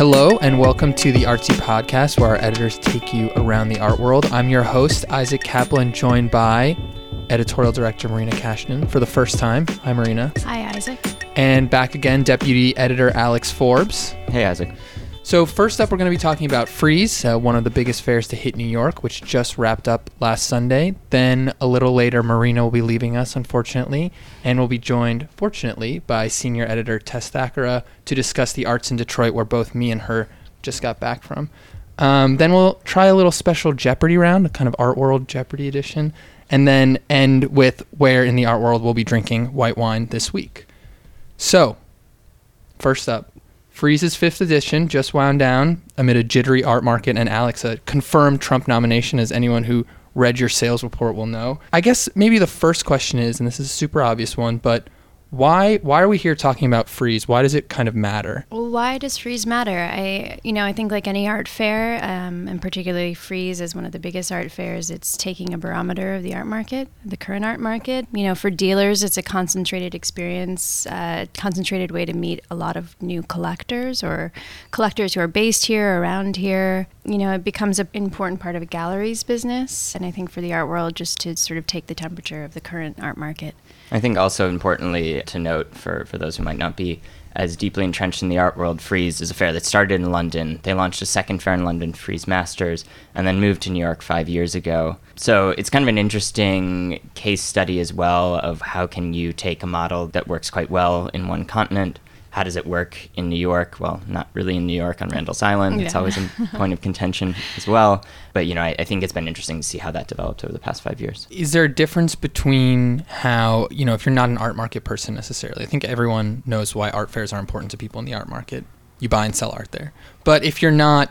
Hello, and welcome to the Artsy Podcast, where our editors take you around the art world. I'm your host, Isaac Kaplan, joined by editorial director Marina Cashdan for the first time. Hi, Marina. Hi, Isaac. And back again, deputy editor Alex Forbes. Hey, Isaac. So, first up, we're going to be talking about Frieze, uh, one of the biggest fairs to hit New York, which just wrapped up last Sunday. Then, a little later, Marina will be leaving us, unfortunately, and we'll be joined, fortunately, by senior editor Tess Thackara to discuss the arts in Detroit, where both me and her just got back from. Um, then, we'll try a little special Jeopardy round, a kind of art world Jeopardy edition, and then end with where in the art world we'll be drinking white wine this week. So, first up, Frieze's fifth edition just wound down amid a jittery art market, and Alex, a confirmed Trump nomination, as anyone who read your sales report will know. I guess maybe the first question is, and this is a super obvious one, but why why are we here talking about Frieze? Why does it kind of matter? Well, why does Frieze matter? I, you know, I think like any art fair, um, and particularly Frieze is one of the biggest art fairs. It's taking a barometer of the art market, the current art market. You know, for dealers, it's a concentrated experience, uh, concentrated way to meet a lot of new collectors or collectors who are based here, around here. You know, it becomes an important part of a gallery's business, and I think for the art world, just to sort of take the temperature of the current art market. I think also importantly to note for, for those who might not be as deeply entrenched in the art world, Frieze is a fair that started in London. They launched a second fair in London, Frieze Masters, and then moved to New York five years ago. So it's kind of an interesting case study as well of how can you take a model that works quite well in one continent how does it work in New York? Well, not really in New York on Randall's Island. Yeah. It's always a point of contention as well. But you know, I, I, think it's been interesting to see how that developed over the past five years. Is there a difference between how you know if you're not an art market person necessarily? I think everyone knows why art fairs are important to people in the art market. You buy and sell art there. But if you're not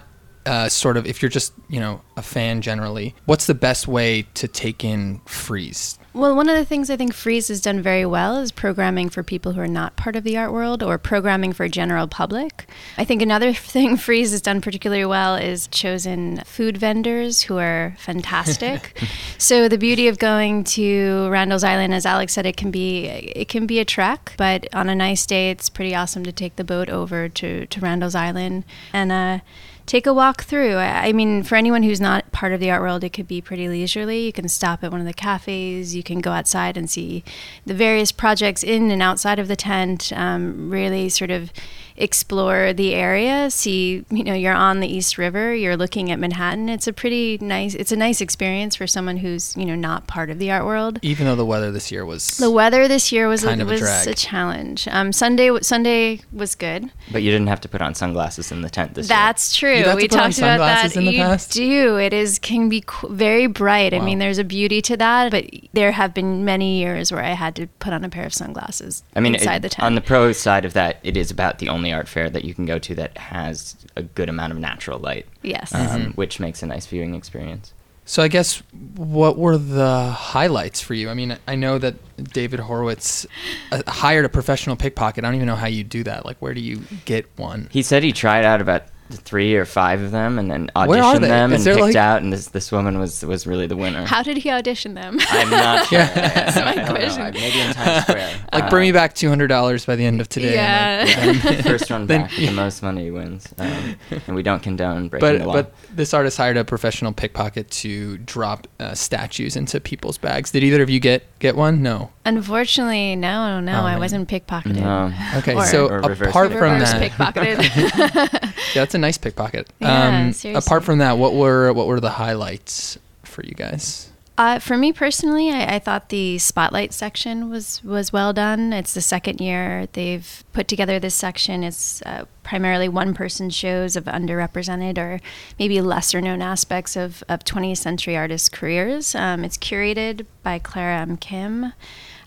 uh, sort of if you're just you know a fan generally, what's the best way to take in Frieze? Well, one of the things I think Frieze has done very well is programming for people who are not part of the art world or programming for general public. I think another thing Frieze has done particularly well is chosen food vendors who are fantastic. so the beauty of going to Randall's Island, as Alex said, it can be it can be a trek, but on a nice day, it's pretty awesome to take the boat over to to Randall's Island and. Uh, take a walk through. I mean, for anyone who's not part of the art world, it could be pretty leisurely. You can stop at one of the cafes, you can go outside and see the various projects in and outside of the tent, um, really sort of explore the area see you know you're on the east river you're looking at manhattan it's a pretty nice it's a nice experience for someone who's you know not part of the art world. Even though the weather this year was the weather this year was kind a, of a, was drag. a challenge. Um, sunday sunday was good. But you didn't have to put on sunglasses in the tent this that's year. That's true. We talked about that. in the you past? do. It is can be qu- very bright. Wow. i mean there's a beauty to that but there have been many years where i had to put on a pair of sunglasses i mean inside it, the tent. on the pro side of that it is about the only art fair that you can go to that has a good amount of natural light. Yes. Um, mm-hmm. Which makes a nice viewing experience. So I guess what were the highlights for you? I mean, I know that David Horvitz uh, hired a professional pickpocket. I don't even know how you do that. Like, where do you get one? He said he tried out about three or five of them and then auditioned them and picked like... out and this this woman was was really the winner. How did he audition them? I'm not sure. That's my question. Maybe in Times Square. Like uh, bring me back two hundred dollars by the end of today. Yeah. Like, yeah. First one back, the most money wins. Um, and we don't condone breaking but, the law. But this artist hired a professional pickpocket to drop uh, statues into people's bags. Did either of you get get one? No. Unfortunately, no, no, oh, I wasn't pickpocketed. No. Okay, or, so or apart from that, pickpocketed. yeah, that's a nice pickpocket. Yeah, um, seriously. Apart from that, what were what were the highlights for you guys? Uh, for me personally, I, I, thought the spotlight section was was well done. It's the second year they've put together this section. It's uh, primarily one person shows of underrepresented or maybe lesser known aspects of, of 20th century artists' careers. Um, it's curated by Clara M. Kim.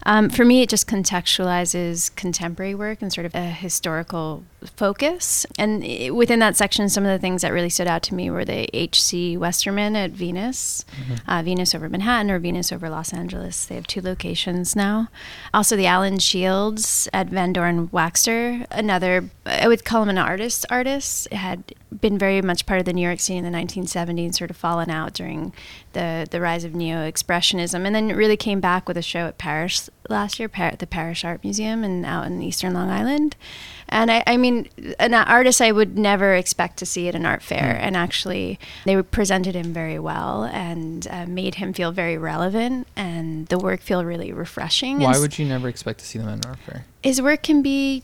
Um, for me, it just contextualizes contemporary work and sort of a historical focus. And within that section, some of the things that really stood out to me were the H.C. Westermann at Venus, mm-hmm. uh, Venus over Manhattan or Venus over Los Angeles. They have two locations now. Also, the Alan Shields at Van Doren Waxter, another, I would call him an artist artist. It had been very much part of the New York scene in the 1970s, sort of fallen out during the the rise of neo expressionism, and then really came back with a show at Parrish last year, Par- the Parrish Art Museum, and out in Eastern Long Island. And I, I mean, an artist I would never expect to see at an art fair, Mm. and actually, they presented him very well and uh, made him feel very relevant, and the work feel really refreshing. Why would you never expect to see them at an art fair? his work can be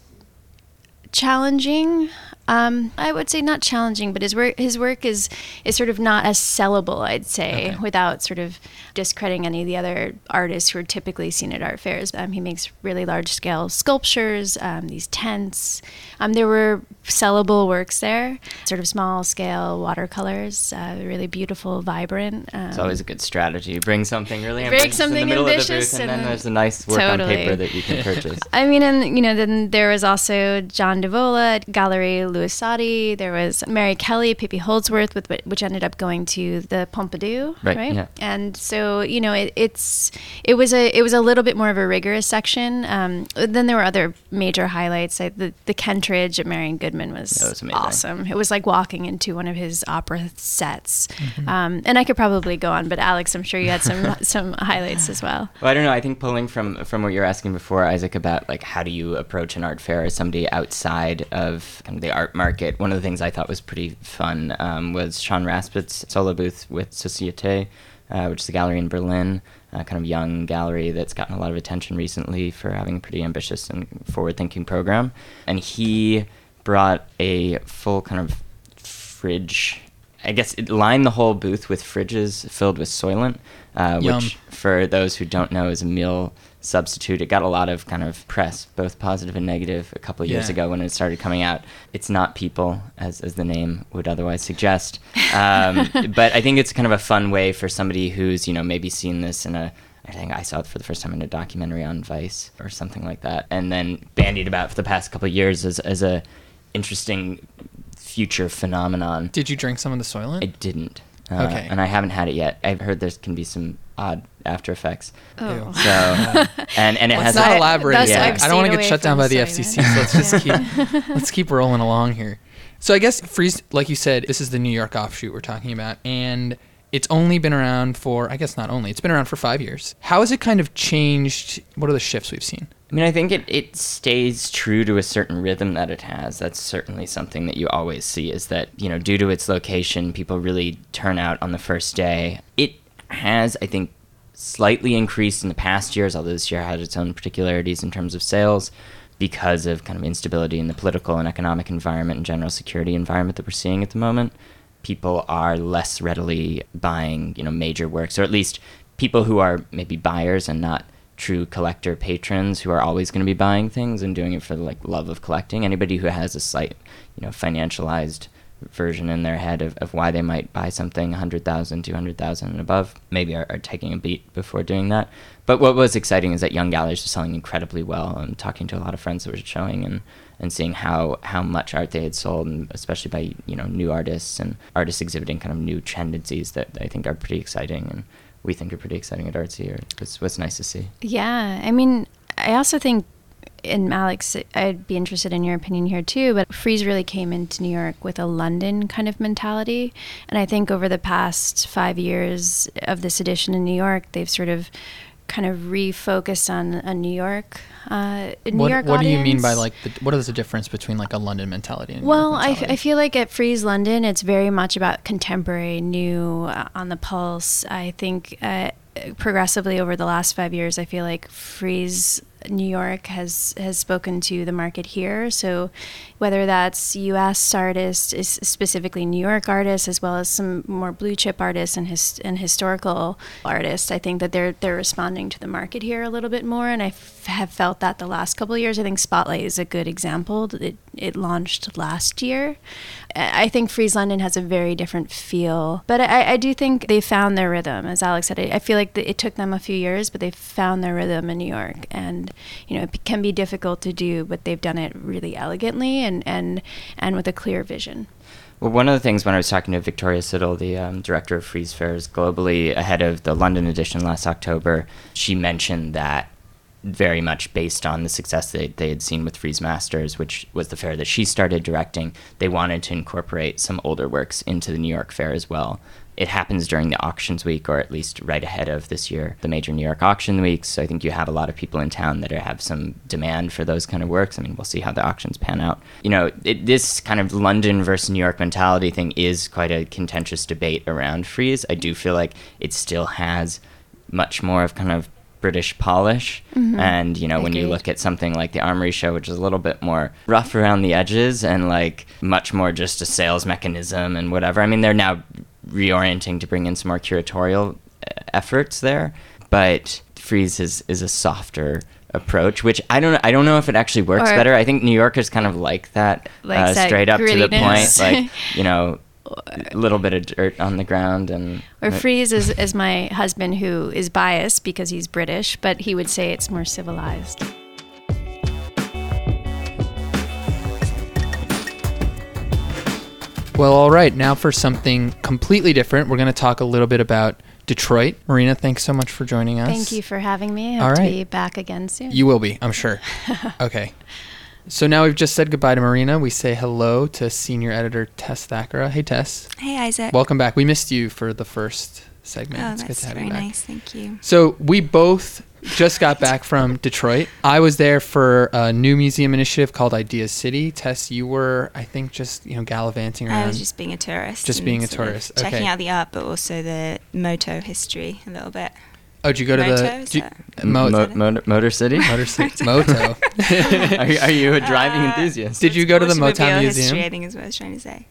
challenging. Um, I would say not challenging, but his work his work is is sort of not as sellable. I'd say Okay. without sort of discrediting any of the other artists who are typically seen at art fairs. Um, he makes really large scale sculptures, um, these tents. Um, there were sellable works there, sort of small scale watercolors, uh, really beautiful, vibrant. Um, It's always a good strategy. Bring something really Bring ambitious in something the middle of the ambitious booth, and, and then then- there's a nice work Totally. on paper that you can purchase. I mean, and you know, then there was also John Divola at Gallery Luisotti. There was Mary Kelly, Pippy Houldsworth, with which ended up going to the Pompidou, Right, right? yeah. And so you know, it, it's it was a it was a little bit more of a rigorous section. Um, then there were other major highlights. Like the the Kentridge at Marian Goodman was, That was awesome. It was like walking into one of his opera sets. Mm-hmm. Um, and I could probably go on, but Alex, I'm sure you had some some highlights as well. Well, I don't know. I think pulling from from what you were asking before, Isaac, about like how do you approach an art fair as somebody outside of kind of the art market. One of the things I thought was pretty fun um, was Sean Raspet's solo booth with Societe, uh, which is a gallery in Berlin, a kind of young gallery that's gotten a lot of attention recently for having a pretty ambitious and forward-thinking program. And he brought a full kind of fridge. I guess it lined the whole booth with fridges filled with Soylent, uh, which, for those who don't know, is a meal substitute. It got a lot of kind of press, both positive and negative, a couple of years Yeah. ago when it started coming out. It's not people, as, as the name would otherwise suggest. Um, but I think it's kind of a fun way for somebody who's, you know, maybe seen this in a I think I saw it for the first time in a documentary on Vice or something like that, and then bandied about for the past couple of years as, as a interesting future phenomenon. Did you drink some of the Soylent? I didn't. Uh, Okay. And I haven't had it yet. I've heard there can be some odd after effects. Oh. Ew. So, and, and it Let's has not I- elaborate. yet. I've I don't want to get shut down by the Soylent. FCC. So let's just Yeah. keep let's keep rolling along here. So I guess Frieze, like you said, this is the New York offshoot we're talking about, and it's only been around for I guess not only it's been around for five years. How has it kind of changed? What are the shifts we've seen? I mean, I think it, it stays true to a certain rhythm that it has. That's certainly something that you always see is that, you know, due to its location, people really turn out on the first day. It has, I think, slightly increased in the past years, although this year had its own particularities in terms of sales because of kind of instability in the political and economic environment and general security environment that we're seeing at the moment. People are less readily buying, you know, major works, or at least people who are maybe buyers and not true collector patrons who are always going to be buying things and doing it for the like love of collecting. Anybody who has a slight, you know, financialized version in their head of, of why they might buy something 100,000, 200,000 and above, maybe are, are taking a beat before doing that. But what was exciting is that young galleries are selling incredibly well. I'm talking to a lot of friends that were showing and, and seeing how, how much art they had sold, and especially by you know new artists and artists exhibiting kind of new tendencies that I think are pretty exciting and we think are pretty exciting at Artsy. Or it's what's nice to see. Yeah, I mean, I also think, and Alex, I'd be interested in your opinion here too. But Frieze really came into New York with a London kind of mentality, and I think over the past five years of this edition in New York, they've sort of kind of refocused on a New York, uh, New what York what do you mean by like the, what is the difference between like a London mentality and Well, York mentality? I feel like at Frieze London, it's very much about contemporary, new, uh, on the pulse. I think uh, progressively over the last five years, I feel like Frieze New York has has spoken to the market here. So whether that's U.S. artists, is specifically New York artists, as well as some more blue chip artists and his, and historical artists, I think that they're they're responding to the market here a little bit more. And I f- have felt that the last couple of years. I think Spotlight is a good example. It it launched last year. I think Frieze London has a very different feel, but I, I do think they found their rhythm. As Alex said, I, I feel like the, it took them a few years, but they found their rhythm in New York, and you know it can be difficult to do, but they've done it really elegantly and and and with a clear vision. Well, one of the things when I was talking to Victoria Siddall, the um, director of Frieze Fairs globally, ahead of the London edition last October, she mentioned that very much based on the success that they had seen with Frieze Masters, which was the fair that she started directing. They wanted to incorporate some older works into the New York Fair as well. It happens during the auctions week, or at least right ahead of this year, the major New York auction week. So I think you have a lot of people in town that are, have some demand for those kind of works. I mean, we'll see how the auctions pan out. You know, it, this kind of London versus New York mentality thing is quite a contentious debate around Frieze. I do feel like it still has much more of kind of British polish. Mm-hmm. And, you know, when you look at something like the Armory Show, which is a little bit more rough around the edges and like much more just a sales mechanism and whatever. I mean, they're now reorienting to bring in some more curatorial uh, efforts there. But Frieze is, is a softer approach which i don't i don't know if it actually works Or- better i think new yorkers kind of like that Like uh, that straight up to the point like you know a little bit of dirt on the ground and Or Frieze is, is my husband who is biased because he's British, but he would say it's more civilized. Well, all right. Now for something completely different, we're going to talk a little bit about Detroit. Marina, thanks so much for joining us. Thank you for having me. I All hope to right. be back again soon. You will be, I'm sure. okay. So now we've just said goodbye to Marina. We say hello to senior editor Tess Thackara. Hey, Tess. Hey, Isaac. Welcome back. We missed you for the first segment. oh, it's good that's to have very you back. nice. Thank you. So we both just got back from Detroit. I was there for a new museum initiative called Ideas City. Tess, you were, I think, just you know gallivanting around. I was just being a tourist. Just being a tourist, Checking okay. out the art, but also the moto history a little bit. Oh, did you go to Moto, the did you- that- Mo- Mo- Motor, Motor City Motor City? Moto? are, you- are you a driving Uh, enthusiast Did you go to the Automobile Motown History, Museum? I think is what I was trying to say.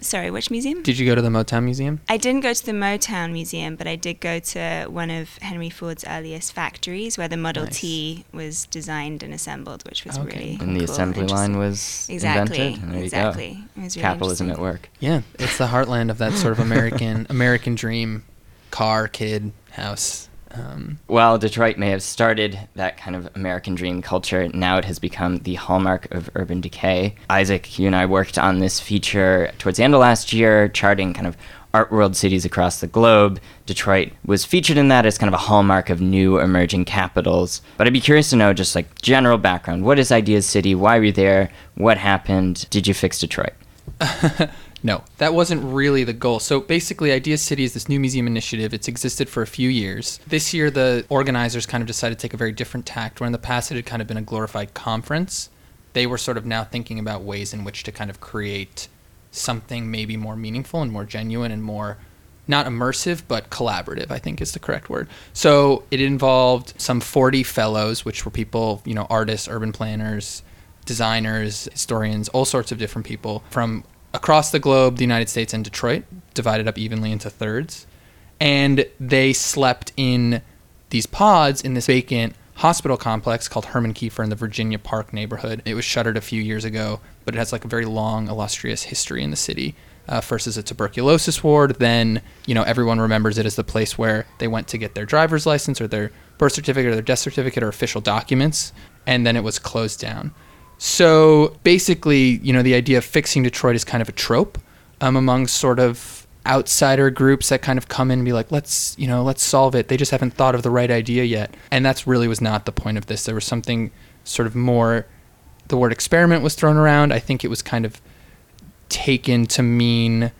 Sorry, which museum? Did you go to the Motown Museum? I didn't go to the Motown Museum, but I did go to one of Henry Ford's earliest factories where the Model Nice. T was designed and assembled, which was Okay. really and the cool, assembly line interesting. was exactly invented and there exactly. you It was really capitalism at interesting. work Yeah, it's the heartland of that sort of American American dream, car, kid, house. Um, While Detroit may have started that kind of American dream culture, now it has become the hallmark of urban decay. Isaac, you and I worked on this feature towards the end of last year, charting kind of art world cities across the globe. Detroit was featured in that as kind of a hallmark of new emerging capitals. But I'd be curious to know just like general background. What is Ideas City? Why were you there? What happened? Did you fix Detroit? No, that wasn't really the goal. So basically, Idea City is this new museum initiative. It's existed for a few years. This year, the organizers kind of decided to take a very different tact, where in the past it had kind of been a glorified conference. They were sort of now thinking about ways in which to kind of create something maybe more meaningful and more genuine and more not immersive but collaborative i think is the correct word so it involved some 40 fellows which were people you know artists urban planners designers historians all sorts of different people from across the globe the united states and detroit divided up evenly into thirds and they slept in these pods in this vacant hospital complex called Herman Kiefer in the Virginia Park neighborhood. It was shuttered a few years ago, but it has like a very long, illustrious history in the city. Uh, first as a tuberculosis ward, then you know everyone remembers it as the place where they went to get their driver's license or their birth certificate or their death certificate or official documents, and then it was closed down. So basically, you know, the idea of fixing Detroit is kind of a trope um, among sort of outsider groups that kind of come in and be like, let's, you know, let's solve it. They just haven't thought of the right idea yet. And that's really was not the point of this. There was something sort of more, the word experiment was thrown around. I think it was kind of taken to mean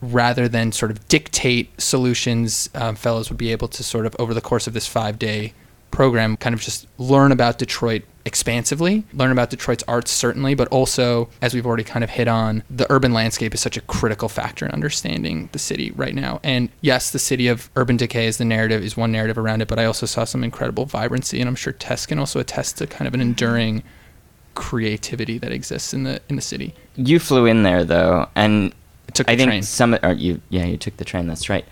rather than sort of dictate solutions, um, fellows would be able to sort of over the course of this five day program kind of just learn about Detroit expansively, learn about Detroit's arts certainly, but also, as we've already kind of hit on, the urban landscape is such a critical factor in understanding the city right now. And yes, the city of urban decay is the narrative, is one narrative around it, but I also saw some incredible vibrancy, and I'm sure Tess can also attest to kind of an enduring creativity that exists in the in the city. You flew in there though, and I think train. some or you yeah you took the train. That's right.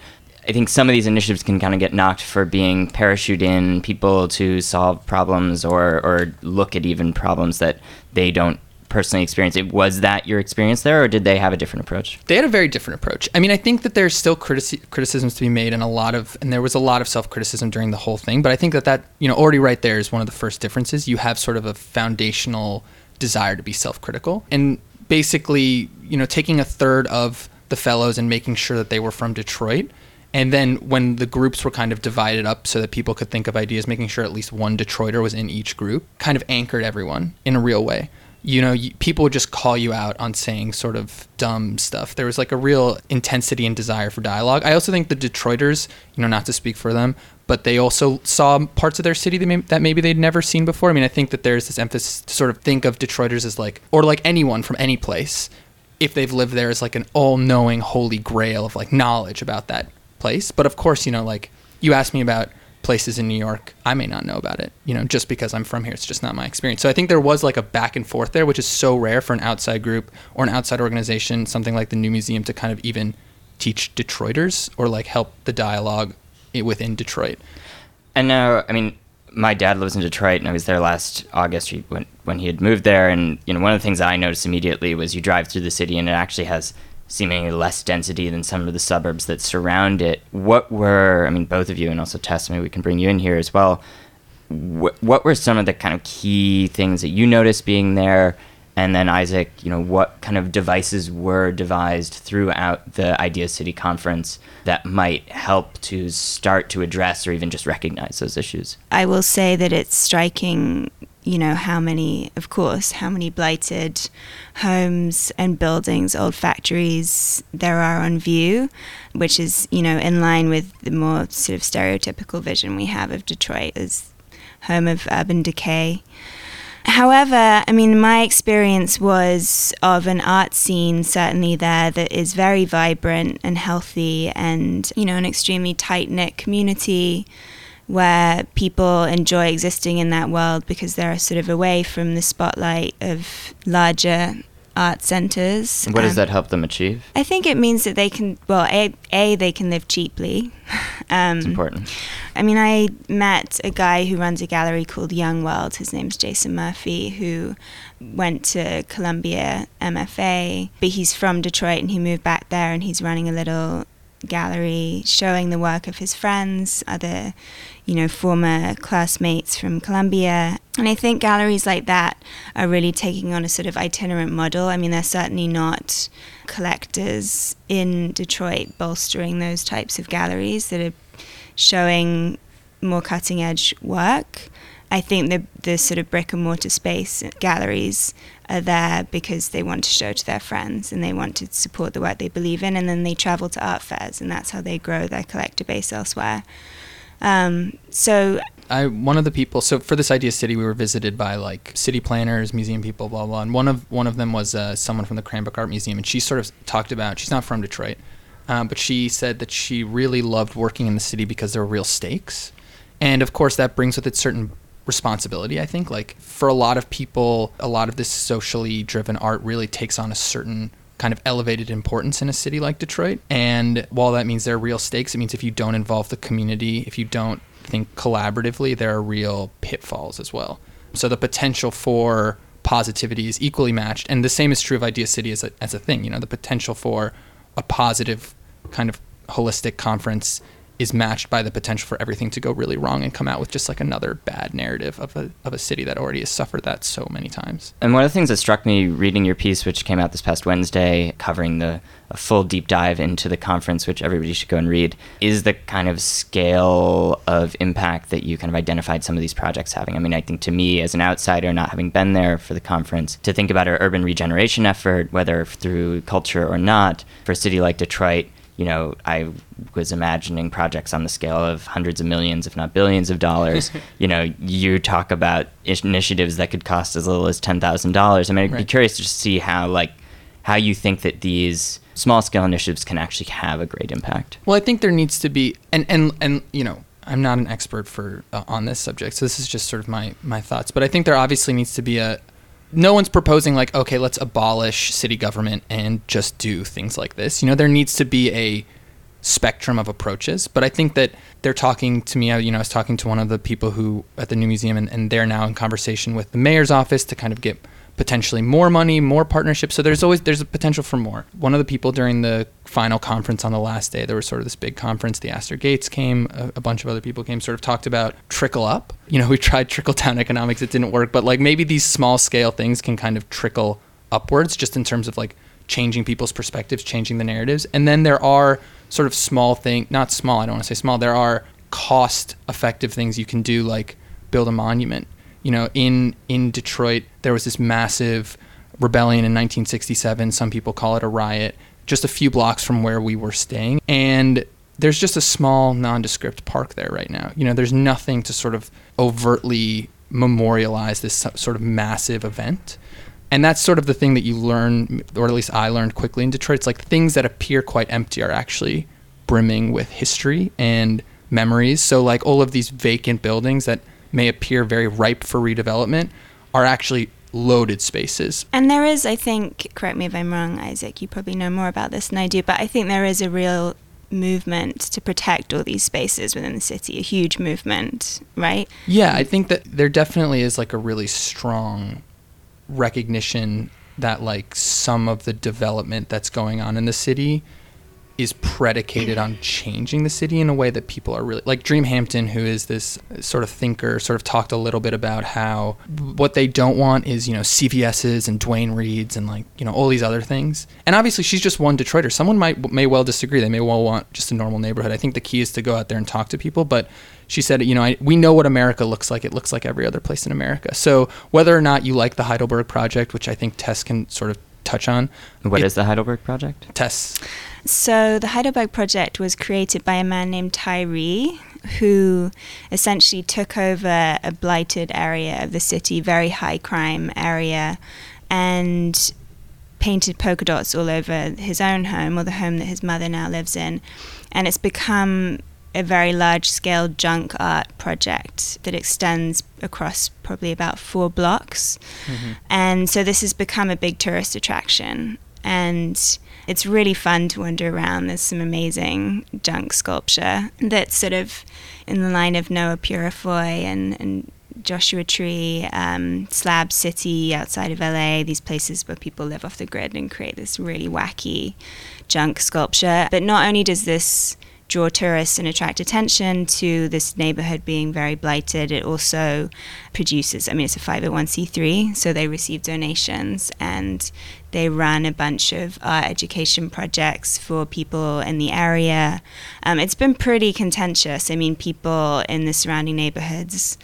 I think some of these initiatives can kind of get knocked for being parachute in people to solve problems or or look at even problems that they don't personally experience. It was that your experience there, or did they have a different approach? They had a very different approach. I mean, I think that there's still critici- criticisms to be made, and a lot of, and there was a lot of self-criticism during the whole thing. But I think that that, you know, already right there is one of the first differences. You have sort of a foundational desire to be self-critical, and basically, you know, taking a third of the fellows and making sure that they were from Detroit, And then when the groups were kind of divided up so that people could think of ideas, making sure at least one Detroiter was in each group kind of anchored everyone in a real way. You know, you, people would just call you out on saying sort of dumb stuff. There was like a real intensity and desire for dialogue. I also think the Detroiters, you know, not to speak for them, but they also saw parts of their city that, may, that maybe they'd never seen before. I mean, I think that there's this emphasis to sort of think of Detroiters as like, or like anyone from any place, if they've lived there, as like an all-knowing holy grail of like knowledge about that place. But of course, you know, like you asked me about places in New York, I may not know about it, you know, just because I'm from here. It's just not my experience. So I think there was like a back and forth there, which is so rare for an outside group or an outside organization, something like the New Museum, to kind of even teach Detroiters or like help the dialogue within Detroit. And now, I mean, my dad lives in Detroit, and I was there last August when when he had moved there. And you know, one of the things I noticed immediately was you drive through the city, and it actually has seemingly less density than some of the suburbs that surround it. What were, I mean, both of you, and also Tess, maybe we can bring you in here as well. What, what were some of the kind of key things that you noticed being there? And then Isaac, you know, what kind of devices were devised throughout the Idea City conference that might help to start to address or even just recognize those issues? I will say that it's striking, you know, how many, of course, how many blighted homes and buildings, old factories there are on view, which is, you know, in line with the more sort of stereotypical vision we have of Detroit as home of urban decay. However, I mean, my experience was of an art scene certainly there that is very vibrant and healthy and, you know, an extremely tight knit community where people enjoy existing in that world because they're sort of away from the spotlight of larger art centers. What does Um, that help them achieve? I think it means that they can, well, a, a they can live cheaply. Um, It's important. I mean, I met a guy who runs a gallery called Young World. His name's Jason Murphy, who went to Columbia MFA, but he's from Detroit and he moved back there and he's running a little gallery showing the work of his friends, other, you know, former classmates from Columbia. And I think galleries like that are really taking on a sort of itinerant model. I mean, they're certainly not collectors in Detroit bolstering those types of galleries that are showing more cutting edge work. I think the the sort of brick and mortar space galleries are there because they want to show to their friends and they want to support the work they believe in, and then they travel to art fairs, and that's how they grow their collector base elsewhere. Um, so I one of the people. So for this idea city, we were visited by like city planners, museum people, blah blah. And one of one of them was uh, someone from the Cranbrook Art Museum, and she sort of talked about. She's not from Detroit, um, but she said that she really loved working in the city because there were real stakes, and of course that brings with it certain responsibility. I think like for a lot of people, a lot of this socially driven art really takes on a certain kind of elevated importance in a city like Detroit. And while that means there are real stakes, it means if you don't involve the community, if you don't think collaboratively, there are real pitfalls as well. So the potential for positivity is equally matched. And the same is true of Idea City as a, as a thing. You know, the potential for a positive kind of holistic conference is matched by the potential for everything to go really wrong and come out with just like another bad narrative of a, of a city that already has suffered that so many times. And one of the things that struck me reading your piece, which came out this past Wednesday, covering the a full deep dive into the conference, which everybody should go and read, is the kind of scale of impact that you kind of identified some of these projects having. I mean, I think to me, as an outsider, not having been there for the conference, to think about our urban regeneration effort, whether through culture or not, for a city like Detroit, you know, I was imagining projects on the scale of hundreds of millions, if not billions of dollars. you know, you talk about initiatives that could cost as little as ten thousand dollars. I mean, I'd be curious to see how, like, how you think that these small scale initiatives can actually have a great impact. Well, I think there needs to be, and and and you know, I'm not an expert for uh, on this subject, so this is just sort of my my thoughts. But I think there obviously needs to be a. No one's proposing like, okay, let's abolish city government and just do things like this. You know, there needs to be a spectrum of approaches. But I think that they're talking to me. You know, I was talking to one of the people who at the new museum, and, and they're now in conversation with the mayor's office to kind of get potentially more money, more partnerships. So there's always there's a potential for more. One of the people during the final conference on the last day, there was sort of this big conference. Theaster Gates came, a, a bunch of other people came, sort of talked about trickle up. You know, we tried trickle down economics, it didn't work, but like maybe these small scale things can kind of trickle upwards, just in terms of like changing people's perspectives, changing the narratives. And then there are sort of small thing, not small, I don't want to say small. There are cost effective things you can do like build a monument. You know, in in Detroit there was this massive rebellion in 1967, some people call it a riot, just a few blocks from where we were staying and there's just a small nondescript park there right now. You know, there's nothing to sort of overtly memorialize this sort of massive event. And that's sort of the thing that you learn, or at least I learned quickly in Detroit. It's like things that appear quite empty are actually brimming with history and memories. So, like all of these vacant buildings that may appear very ripe for redevelopment are actually loaded spaces. And there is, I think, correct me if I'm wrong, Isaac, you probably know more about this than I do, but I think there is a real movement to protect all these spaces within the city, a huge movement, right? Yeah, I think that there definitely is like a really strong recognition that like some of the development that's going on in the city is predicated on changing the city in a way that people are really like Dream Hampton, who is this sort of thinker, sort of talked a little bit about how what they don't want is you know CVS's and Duane Reade's and like you know all these other things. And obviously, she's just one Detroiter. Someone might may well disagree. They may well want just a normal neighborhood. I think the key is to go out there and talk to people, but. She said, you know, I, we know what America looks like. It looks like every other place in America. So whether or not you like the Heidelberg Project, which I think Tess can sort of touch on. What it, is the Heidelberg Project? Tess. So the Heidelberg Project was created by a man named Tyree, who essentially took over a blighted area of the city, very high crime area, and painted polka dots all over his own home or the home that his mother now lives in. And it's become a very large scale junk art project that extends across probably about four blocks. Mm-hmm. And so this has become a big tourist attraction. And it's really fun to wander around. There's some amazing junk sculpture that's sort of in the line of Noah Purifoy and, and Joshua Tree, um, Slab City outside of LA, these places where people live off the grid and create this really wacky junk sculpture. But not only does this draw tourists and attract attention to this neighborhood being very blighted. It also produces, I mean, it's a 501c3, so they receive donations and they run a bunch of art education projects for people in the area. Um, it's been pretty contentious. I mean, people in the surrounding neighborhoods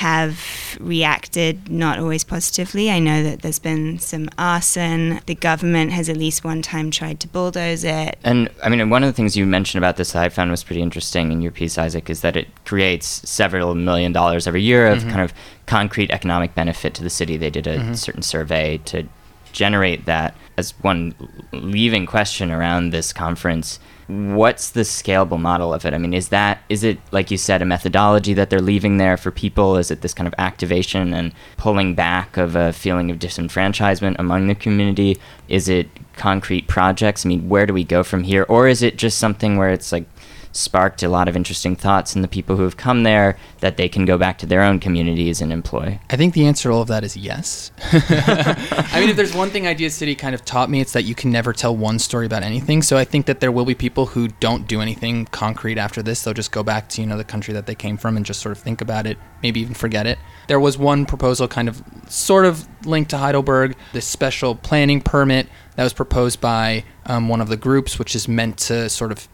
have reacted not always positively. I know that there's been some arson. The government has at least one time tried to bulldoze it. And I mean, one of the things you mentioned about this that I found was pretty interesting in your piece, Isaac, is that it creates several million dollars every year of mm-hmm. kind of concrete economic benefit to the city. They did a mm-hmm. certain survey to generate that. As one leaving question around this conference, what's the scalable model of it? I mean, is that is it like you said a methodology that they're leaving there for people? Is it this kind of activation and pulling back of a feeling of disenfranchisement among the community? Is it concrete projects? I mean, where do we go from here? Or is it just something where it's like sparked a lot of interesting thoughts in the people who have come there that they can go back to their own communities and employ? I think the answer to all of that is yes. I mean, if there's one thing Idea City kind of taught me, it's that you can never tell one story about anything. So I think that there will be people who don't do anything concrete after this. They'll just go back to, you know, the country that they came from and just sort of think about it, maybe even forget it. There was one proposal kind of sort of linked to Heidelberg, this special planning permit that was proposed by um, one of the groups, which is meant to sort of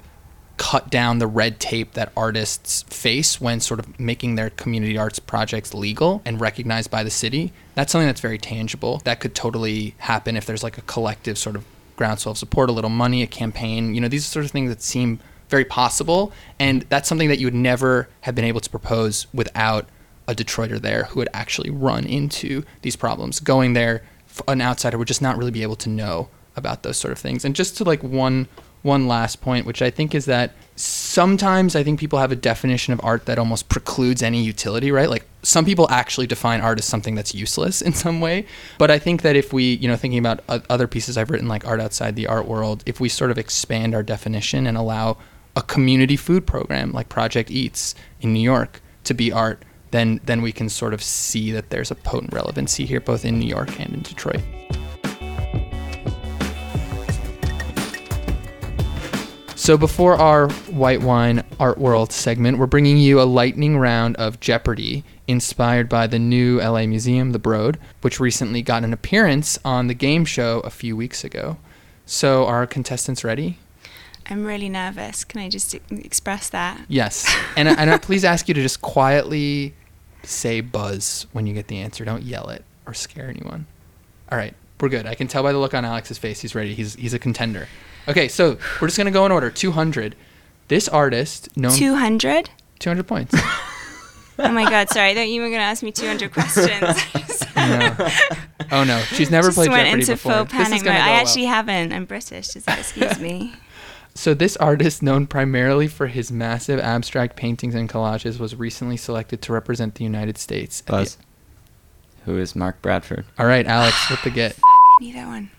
cut down the red tape that artists face when sort of making their community arts projects legal and recognized by the city. That's something that's very tangible. That could totally happen if there's like a collective sort of groundswell of support, a little money, a campaign. You know, these are sort of things that seem very possible. And that's something that you would never have been able to propose without a Detroiter there who would actually run into these problems. Going there, an outsider would just not really be able to know about those sort of things. And just to like one one last point, which I think is that sometimes I think people have a definition of art that almost precludes any utility, right? Like some people actually define art as something that's useless in some way. But I think that if we, you know, thinking about other pieces I've written like art outside the art world, if we sort of expand our definition and allow a community food program like Project Eats in New York to be art, then then we can sort of see that there's a potent relevancy here both in New York and in Detroit. So before our white wine art world segment, we're bringing you a lightning round of Jeopardy inspired by the new LA museum, the Broad, which recently got an appearance on the game show a few weeks ago. So are contestants ready? I'm really nervous. Can I just express that? Yes. And, and I please ask you to just quietly say buzz when you get the answer. Don't yell it or scare anyone. All right. We're good. I can tell by the look on Alex's face. He's ready. He's, he's a contender. Okay. So we're just going to go in order 200. This artist, known 200? 200 points. Oh my god, sorry. I thought you were going to ask me 200 questions. no. Oh, no. She's never just played went Jeopardy into before. full panic mode. go I well. actually haven't. I'm British. Does that excuse me? So this artist, known primarily for his massive abstract paintings and collages, was recently selected to represent the United States. at the- Buzz. Who is Mark Bradford? All right, Alex, with the get. I need that one.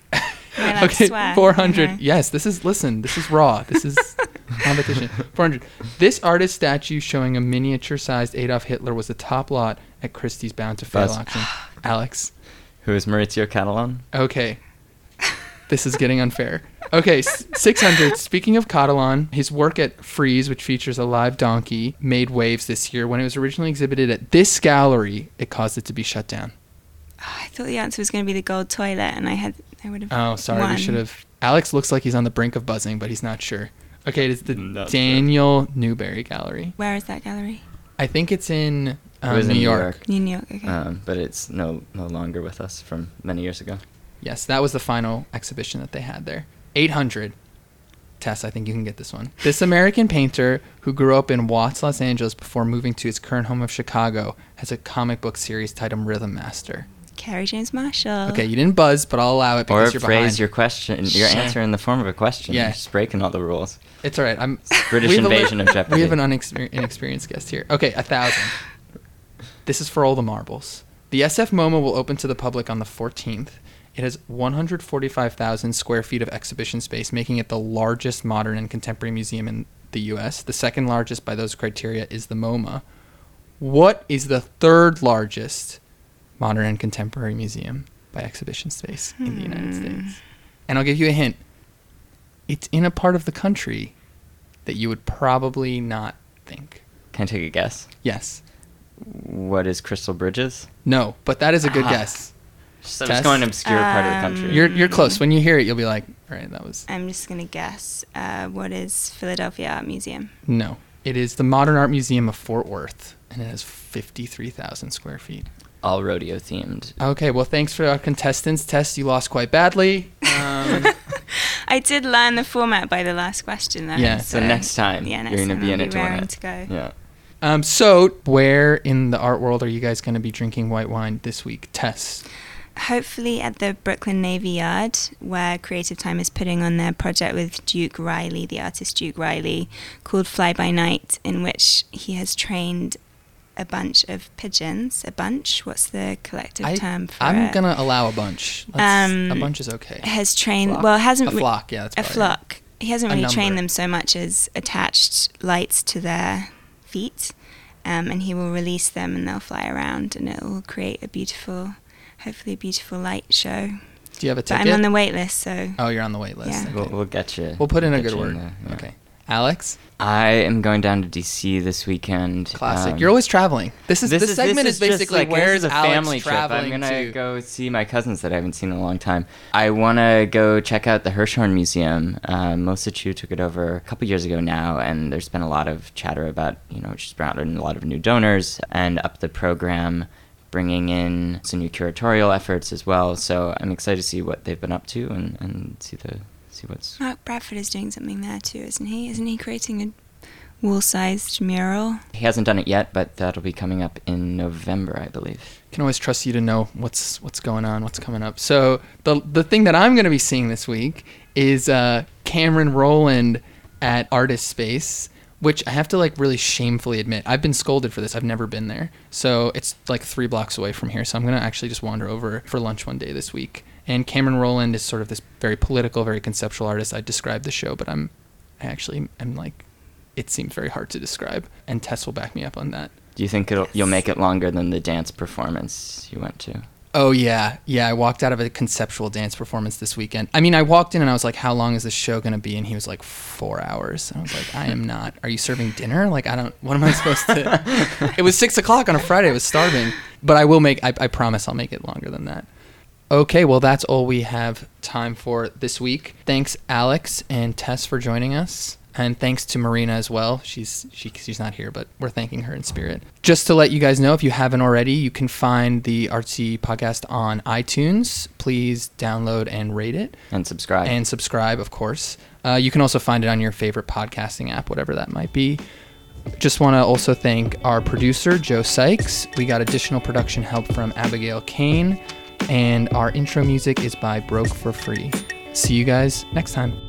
Am I allowed to Okay, swear? 400. No. Yes, this is, listen, this is raw. This is competition. 400. This artist statue showing a miniature sized Adolf Hitler was the top lot at Christie's Bound to Fail Buzz. auction. Alex. Who is Maurizio Cattelan? Okay. This is getting unfair. Okay, 600. Speaking of Cattelan, his work at Frieze, which features a live donkey, made waves this year. When it was originally exhibited at this gallery, it caused it to be shut down. Oh, I thought the answer was going to be the gold toilet, and I had I would have. Oh, sorry. won. We should have. Alex looks like he's on the brink of buzzing, but he's not sure. Okay, it is the Not sure. Daniel Newburg Gallery. Where is that gallery? I think it's in um, was New, in New York. York. New York. Okay. Um, but it's no no longer with us from many years ago. Yes, that was the final exhibition that they had there. 800. Tess, I think you can get this one. This American painter who grew up in Watts, Los Angeles before moving to his current home of Chicago has a comic book series titled Rhythm Master. Kerry James Marshall. Okay, you didn't buzz, but I'll allow it Or because you're phrase behind. your question, your Sure. answer in the form of a question. Yeah. You're just breaking all the rules. It's all right. I'm British we have a li- invasion of Jeopardy. We have an unexper- inexperienced guest here. Okay, a thousand. This is for all the marbles. The SF MoMA will open to the public on the 14th. It has 145,000 square feet of exhibition space, making it the largest modern and contemporary museum in the U.S. The second largest by those criteria is the MoMA. What is the third largest modern and contemporary museum by exhibition space in the United Hmm. States? And I'll give you a hint. It's in a part of the country that you would probably not think. Can I take a guess? Yes. What is Crystal Bridges? No, but that is a good Ah. guess. Just, I'm Tess? just going obscure part of the country. Um, You're you're close. When you hear it, you'll be like, all right, that was I'm just going to guess. Uh, what is Philadelphia Art Museum? no. It is the Modern Art Museum of Fort Worth, and it has 53,000 square feet. All rodeo themed. Okay, well, thanks for our contestants. Tess, you lost quite badly. Um, I did learn the format by the last question, though. Yeah, So next time, yeah, next you're going to be I'll in it to win it. to go. Yeah. um, so, where in the art world are you guys going to be drinking white wine this week? Tess. Hopefully at the Brooklyn Navy Yard, where Creative Time is putting on their project with Duke Riley, the artist Duke Riley, called Fly By Night, in which he has trained a bunch of pigeons. A bunch? What's the collective I, term for I'm it? going to allow a bunch. Um, a bunch is okay. Has trained, Flock. well, hasn't A re- flock, yeah, that's a probably right. flock. He hasn't really trained them so much as attached lights to their feet, um, and he will release them and they'll fly around, and it will create a beautiful, hopefully, a beautiful light show. Do you have a ticket? But? I'm on the wait list, so oh, you're on the wait list. Yeah. Okay. We'll, we'll get you. We'll put in a good you word. there, yeah. Okay. Alex? I am going down to DC this weekend. Classic. Um, You're always traveling. This is this, segment this is, basically like, where's this is a Alex family trip. traveling I'm gonna to? go see my cousins that I haven't seen in a long time. I want to go check out the Hirshhorn Museum. Uh, Melissa Chiu took it over a couple years ago now, and there's been a lot of chatter about you know she's brought in a lot of new donors and up the program, bringing in some new curatorial efforts as well. So I'm excited to see what they've been up to and, and see the see what's Mark Bradford is doing something there too, isn't he? Isn't he creating a wool-sized mural? He hasn't done it yet, but that'll be coming up in November, I believe. can always trust you to know what's what's going on, what's coming up. So the the thing that I'm going to be seeing this week is uh, Cameron Rowland at Artist Space, which I have to like really shamefully admit I've been scolded for this. I've never been there, so it's like three blocks away from here. So I'm going to actually just wander over for lunch one day this week. And Cameron Rowland is sort of this very political, very conceptual artist. I described the show, but I'm I actually am like it seems very hard to describe, and Tess will back me up on that. Do you think it'll, you'll make it longer than the dance performance you went to? Oh yeah, yeah. I walked out of a conceptual dance performance this weekend. I mean, I walked in and I was like, "How long is this show gonna be?" And he was like, four hours." And I was like, "I am not. Are you serving dinner? Like, I don't. What am I supposed to?" it was six o'clock on a Friday. I was starving, but I will make. I, I promise I'll make it longer than that. Okay, well, that's all we have time for this week. Thanks, Alex and Tess, for joining us. And thanks to Marina as well. She's she, she's not here, but we're thanking her in spirit. Just to let you guys know, if you haven't already, you can find the Artsy podcast on iTunes. Please download and rate it And subscribe. and subscribe, of course. Uh, you can also find it on your favorite podcasting app, whatever that might be. Just want to also thank our producer, Joe Sykes. We got additional production help from Abigail Kane, and our intro music is by Broke for Free. See you guys next time.